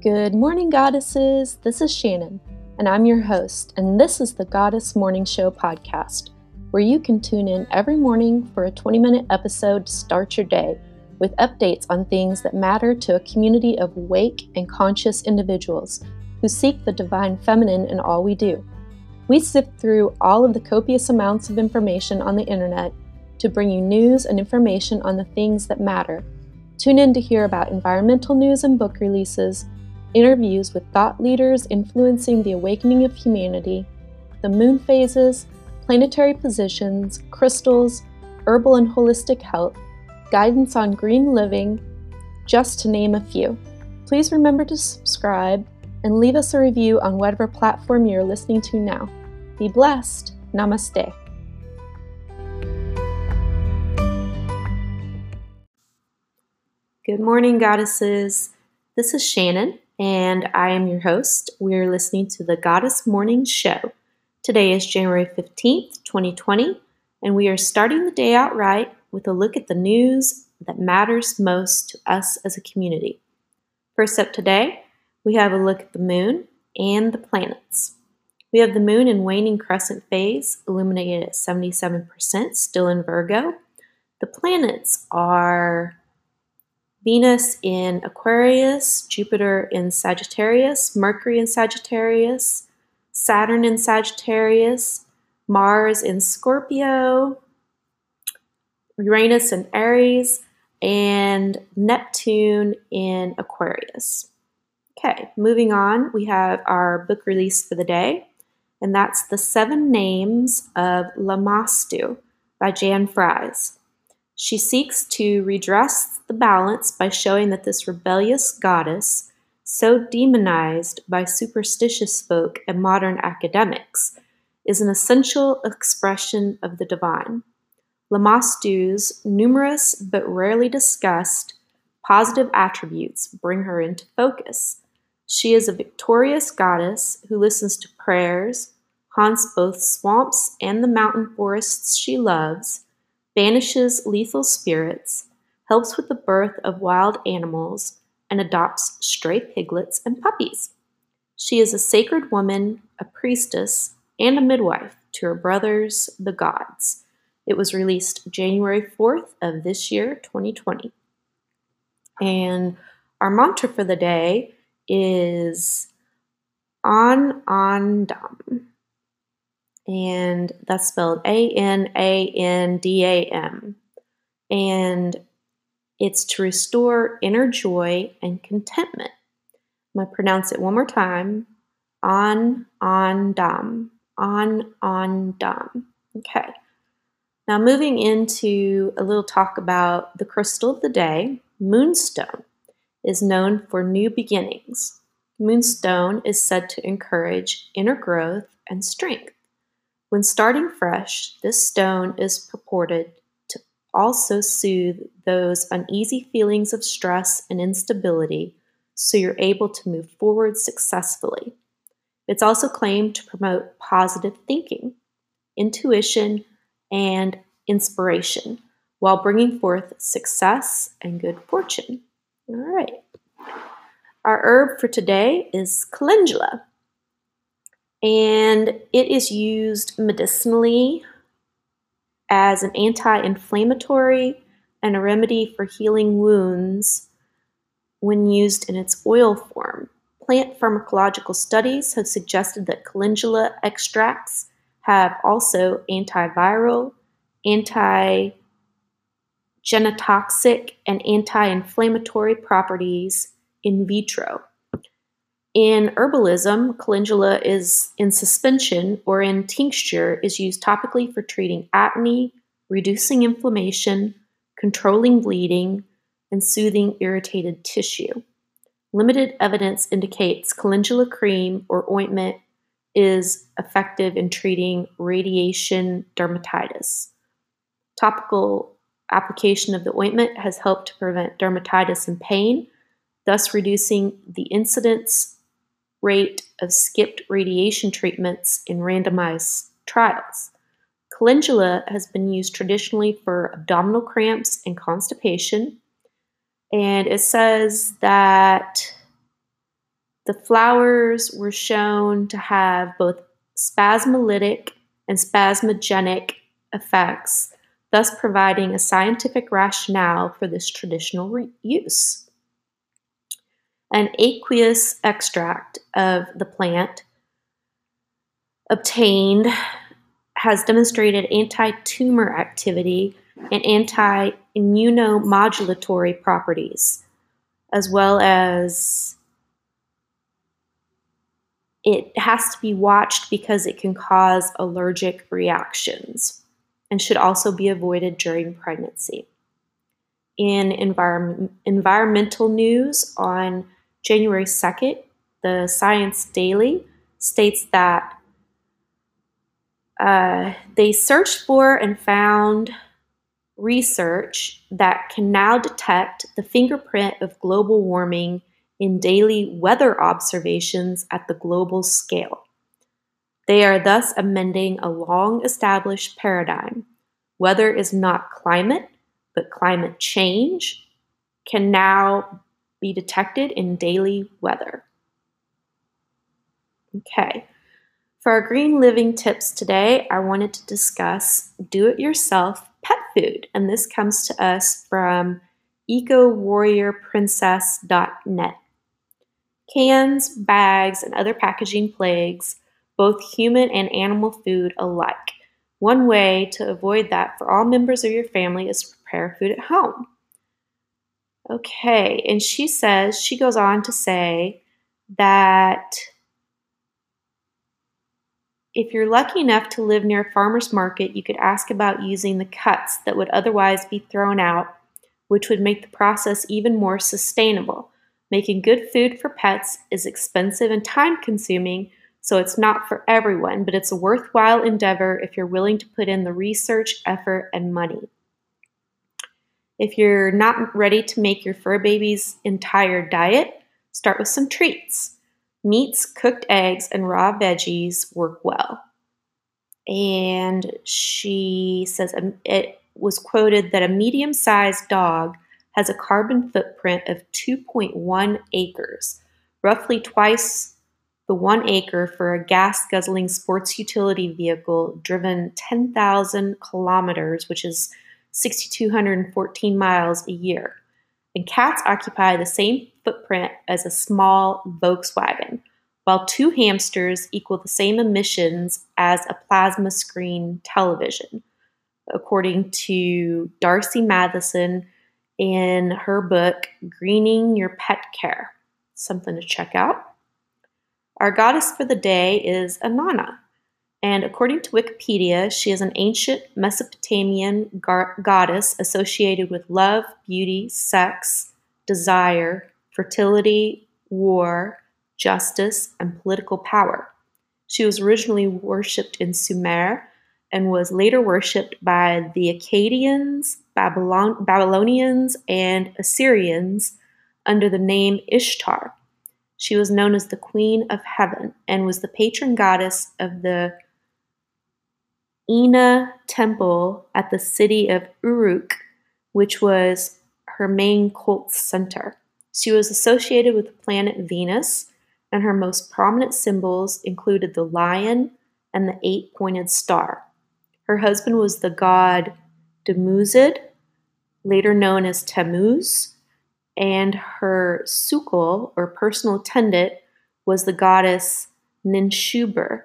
Good morning, goddesses. This is Shannon, and I'm your host, and this is the Goddess Morning Show podcast, where you can tune in every morning for a 20 minute episode to start your day with updates on things that matter to a community of awake and conscious individuals who seek the divine feminine in all we do. We sift through all of the copious amounts of information on the internet to bring you news and information on the things that matter. Tune in to hear about environmental news and book releases interviews with thought leaders influencing the awakening of humanity, the moon phases, planetary positions, crystals, herbal and holistic health, guidance on green living, just to name a few. Please remember to subscribe and leave us a review on whatever platform you're listening to now. Be blessed. Namaste. Good morning, goddesses. This is Shannon, and I am your host. We're listening to the Goddess Morning Show. Today is January 15th, 2020, and we are starting the day out right with a look at the news that matters most to us as a community. First up today, we have a look at the moon and the planets. We have the moon in waning crescent phase, illuminated at 77%, still in Virgo. The planets are Venus in Aquarius, Jupiter in Sagittarius, Mercury in Sagittarius, Saturn in Sagittarius, Mars in Scorpio, Uranus in Aries, and Neptune in Aquarius. Okay, moving on, we have our book release for the day, and that's The Seven Names of Lamashtu by Jan Fries. She seeks to redress the balance by showing that this rebellious goddess, so demonized by superstitious folk and modern academics, is an essential expression of the divine. Lamashtu's numerous but rarely discussed positive attributes bring her into focus. She is a victorious goddess who listens to prayers, haunts both swamps and the mountain forests she loves, banishes lethal spirits, helps with the birth of wild animals, and adopts stray piglets and puppies. She is a sacred woman, a priestess, and a midwife to her brothers, the gods. It was released January 4th of this year, 2020. And our mantra for the day is Anandam and that's spelled A N A N D A M. And it's to restore inner joy and contentment. I'm going to pronounce it one more time. On, on, dam. On, on, dam. Okay. Now, moving into a little talk about the crystal of the day, moonstone is known for new beginnings. Moonstone is said to encourage inner growth and strength. When starting fresh, this stone is purported to also soothe those uneasy feelings of stress and instability so you're able to move forward successfully. It's also claimed to promote positive thinking, intuition, and inspiration while bringing forth success and good fortune. All right. Our herb for today is calendula and it is used medicinally as an anti inflammatory and a remedy for healing wounds when used in its oil form. Plant pharmacological studies have suggested that calendula extracts have also antiviral, anti genotoxic, and anti inflammatory properties in vitro. In herbalism, calendula is in suspension or in tincture is used topically for treating acne, reducing inflammation, controlling bleeding, and soothing irritated tissue. Limited evidence indicates calendula cream or ointment is effective in treating radiation dermatitis. Topical application of the ointment has helped to prevent dermatitis and pain, thus reducing the incidence rate of skipped radiation treatments in randomized trials. Calendula has been used traditionally for abdominal cramps and constipation. And it says that The flowers were shown to have both spasmolytic and spasmogenic effects, thus providing a scientific rationale for this traditional re- use. An aqueous extract of the plant obtained has demonstrated anti tumor activity and anti immunomodulatory properties, as well as it has to be watched because it can cause allergic reactions and should also be avoided during pregnancy. In environment, environmental news on January 2nd, the Science Daily states that uh, they searched for and found research that can now detect the fingerprint of global warming in daily weather observations at the global scale. They are thus amending a long established paradigm. Weather is not climate, but climate change can now be detected in daily weather. Okay, for our green living tips today, I wanted to discuss do it yourself pet food, and this comes to us from ecowarriorprincess.net. Cans, bags, and other packaging plagues both human and animal food alike. One way to avoid that for all members of your family is to prepare food at home. Okay, and she says, she goes on to say that if you're lucky enough to live near a farmer's market, you could ask about using the cuts that would otherwise be thrown out, which would make the process even more sustainable. Making good food for pets is expensive and time consuming, so it's not for everyone, but it's a worthwhile endeavor if you're willing to put in the research, effort, and money. If you're not ready to make your fur baby's entire diet, start with some treats. Meats, cooked eggs, and raw veggies work well. And she says um, it was quoted that a medium sized dog has a carbon footprint of 2.1 acres, roughly twice the one acre for a gas guzzling sports utility vehicle driven 10,000 kilometers, which is 6,214 miles a year and cats occupy the same footprint as a small Volkswagen, while two hamsters equal the same emissions as a plasma screen television, according to Darcy Matheson in her book, Greening Your Pet Care. Something to check out. Our goddess for the day is Inanna, and according to Wikipedia, she is an ancient Mesopotamian gar- goddess associated with love, beauty, sex, desire, fertility, war, justice, and political power. She was originally worshipped in Sumer and was later worshipped by the Akkadians, Babylon- Babylonians, and Assyrians under the name Ishtar. She was known as the Queen of Heaven and was the patron goddess of the Inna temple at the city of Uruk, which was her main cult center. She was associated with the planet Venus, and her most prominent symbols included the lion and the eight pointed star. Her husband was the god Dumuzid, later known as Tammuz, and her sukkal, or personal attendant, was the goddess Ninshubur,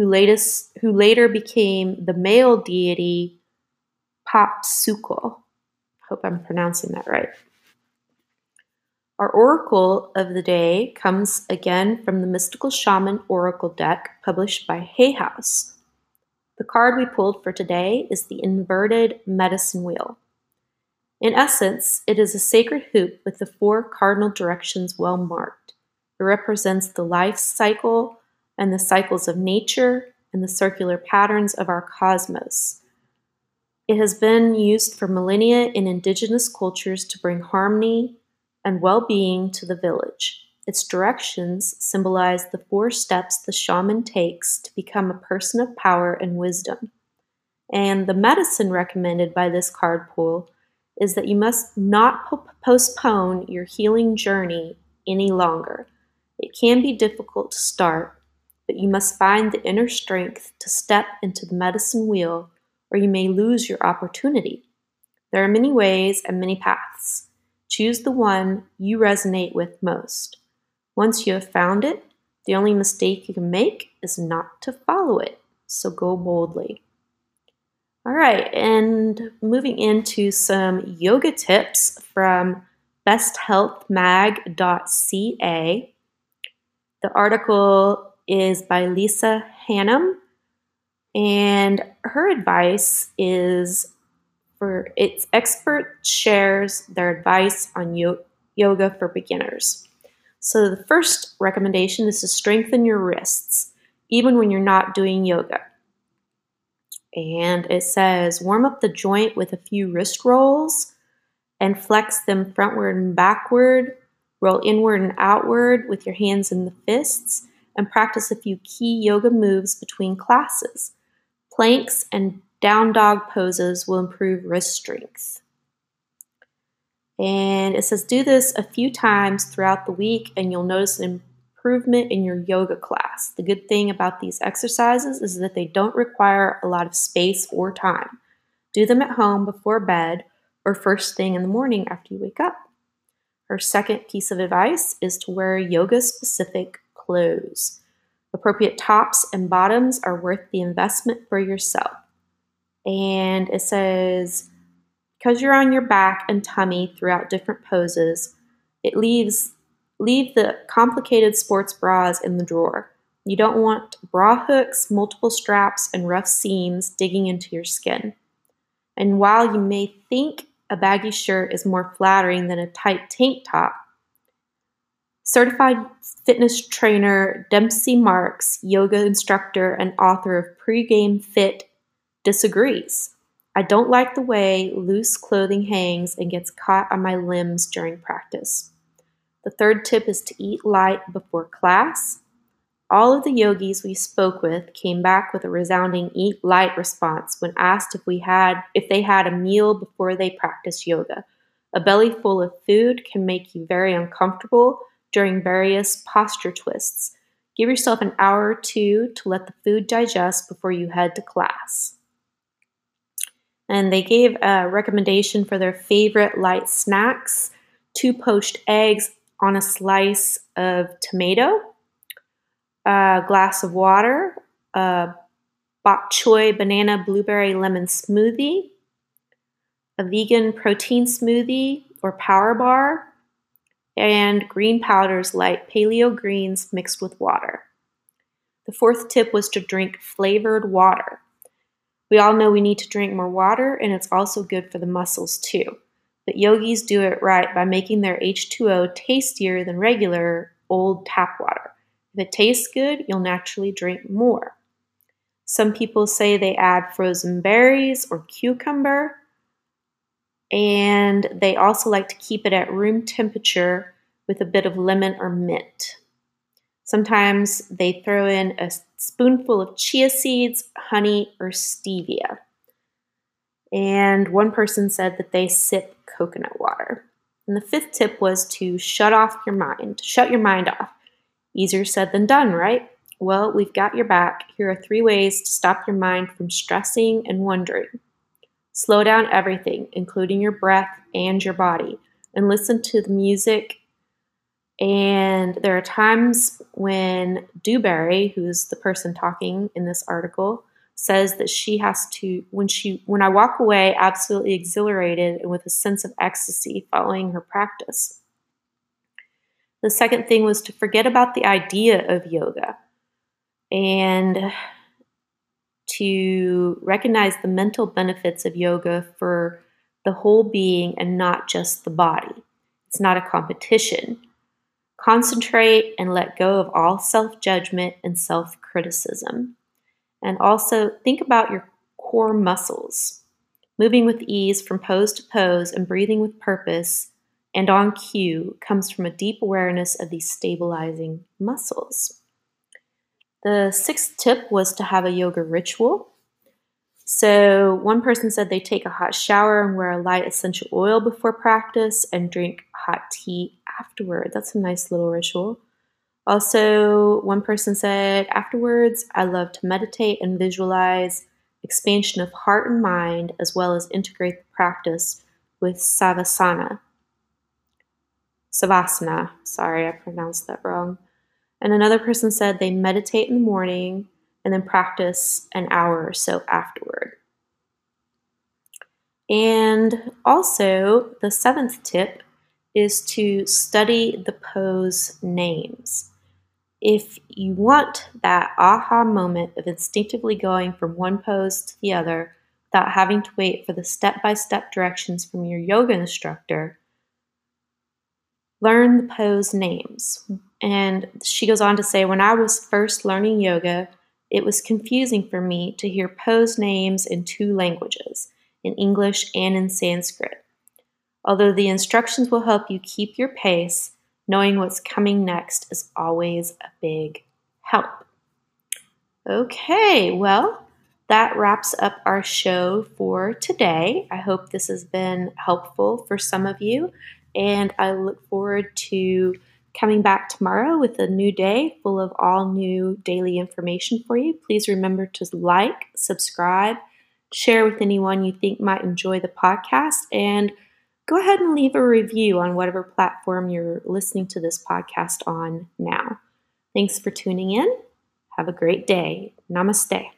who, who later became the male deity Papsukkal. Hope I'm pronouncing that right. Our oracle of the day comes again from the Mystical Shaman Oracle deck published by Hay House. The card we pulled for today is the inverted medicine wheel. In essence, it is a sacred hoop with the four cardinal directions well marked. It represents the life cycle and the cycles of nature and the circular patterns of our cosmos. It has been used for millennia in indigenous cultures to bring harmony and well being to the village. Its directions symbolize the four steps the shaman takes to become a person of power and wisdom. And the medicine recommended by this card pool is that you must not po- postpone your healing journey any longer. It can be difficult to start, but you must find the inner strength to step into the medicine wheel, or you may lose your opportunity. There are many ways and many paths. Choose the one you resonate with most. Once you have found it, the only mistake you can make is not to follow it. So go boldly. All right, and moving into some yoga tips from besthealthmag.ca. The article is by Lisa Hannum, and her advice is for its expert shares their advice on yo- yoga for beginners. So the first recommendation is to strengthen your wrists, even when you're not doing yoga. And it says warm up the joint with a few wrist rolls and flex them frontward and backward. Roll inward and outward with your hands in the fists and practice a few key yoga moves between classes. Planks and down dog poses will improve wrist strength. And it says do this a few times throughout the week and you'll notice an improvement in your yoga class. The good thing about these exercises is that they don't require a lot of space or time. Do them at home before bed or first thing in the morning after you wake up. Her second piece of advice is to wear yoga specific clothes. Appropriate tops and bottoms are worth the investment for yourself. And it says, because you're on your back and tummy throughout different poses, it leaves leave the complicated sports bras in the drawer. You don't want bra hooks, multiple straps, and rough seams digging into your skin. And while you may think a baggy shirt is more flattering than a tight tank top, certified fitness trainer Dempsey Marks, yoga instructor and author of Pregame Fit, disagrees. I don't like the way loose clothing hangs and gets caught on my limbs during practice. The third tip is to eat light before class. All of the yogis we spoke with came back with a resounding eat light response when asked if we had if they had a meal before they practiced yoga. A belly full of food can make you very uncomfortable during various posture twists. Give yourself an hour or two to let the food digest before you head to class. And they gave a recommendation for their favorite light snacks two poached eggs on a slice of tomato, a glass of water, a bok choy banana blueberry lemon smoothie, a vegan protein smoothie or power bar, and green powders like paleo greens mixed with water. The fourth tip was to drink flavored water. We all know we need to drink more water, and it's also good for the muscles too. But yogis do it right by making their H2O tastier than regular old tap water. If it tastes good, you'll naturally drink more. Some people say they add frozen berries or cucumber, and they also like to keep it at room temperature with a bit of lemon or mint. Sometimes they throw in a spoonful of chia seeds, honey, or stevia. And one person said that they sip coconut water. And the fifth tip was to shut off your mind. Shut your mind off. Easier said than done, right? Well, we've got your back. Here are three ways to stop your mind from stressing and wondering. Slow down everything, including your breath and your body, and listen to the music. And there are times when Dewberry, who's the person talking in this article, says that she has to when she when I walk away absolutely exhilarated and with a sense of ecstasy following her practice. The second thing was to forget about the idea of yoga and to recognize the mental benefits of yoga for the whole being and not just the body. It's not a competition. Concentrate and let go of all self judgment and self criticism. And also think about your core muscles. Moving with ease from pose to pose and breathing with purpose and on cue comes from a deep awareness of these stabilizing muscles. The sixth tip was to have a yoga ritual. So, one person said they take a hot shower and wear a light essential oil before practice and drink hot tea afterward. That's a nice little ritual. Also, one person said, afterwards, I love to meditate and visualize expansion of heart and mind, as well as integrate the practice with Savasana. Savasana, sorry, I pronounced that wrong. And another person said they meditate in the morning and then practice an hour or so afterward. And also, the seventh tip is to study the pose names. If you want that aha moment of instinctively going from one pose to the other without having to wait for the step by step directions from your yoga instructor, learn the pose names. And she goes on to say, when I was first learning yoga, it was confusing for me to hear pose names in two languages, in English and in Sanskrit. Although the instructions will help you keep your pace, knowing what's coming next is always a big help. Okay, well, that wraps up our show for today. I hope this has been helpful for some of you, and I look forward to coming back tomorrow with a new day full of all new daily information for you. Please remember to like, subscribe, share with anyone you think might enjoy the podcast, and go ahead and leave a review on whatever platform you're listening to this podcast on now. Thanks for tuning in. Have a great day. Namaste.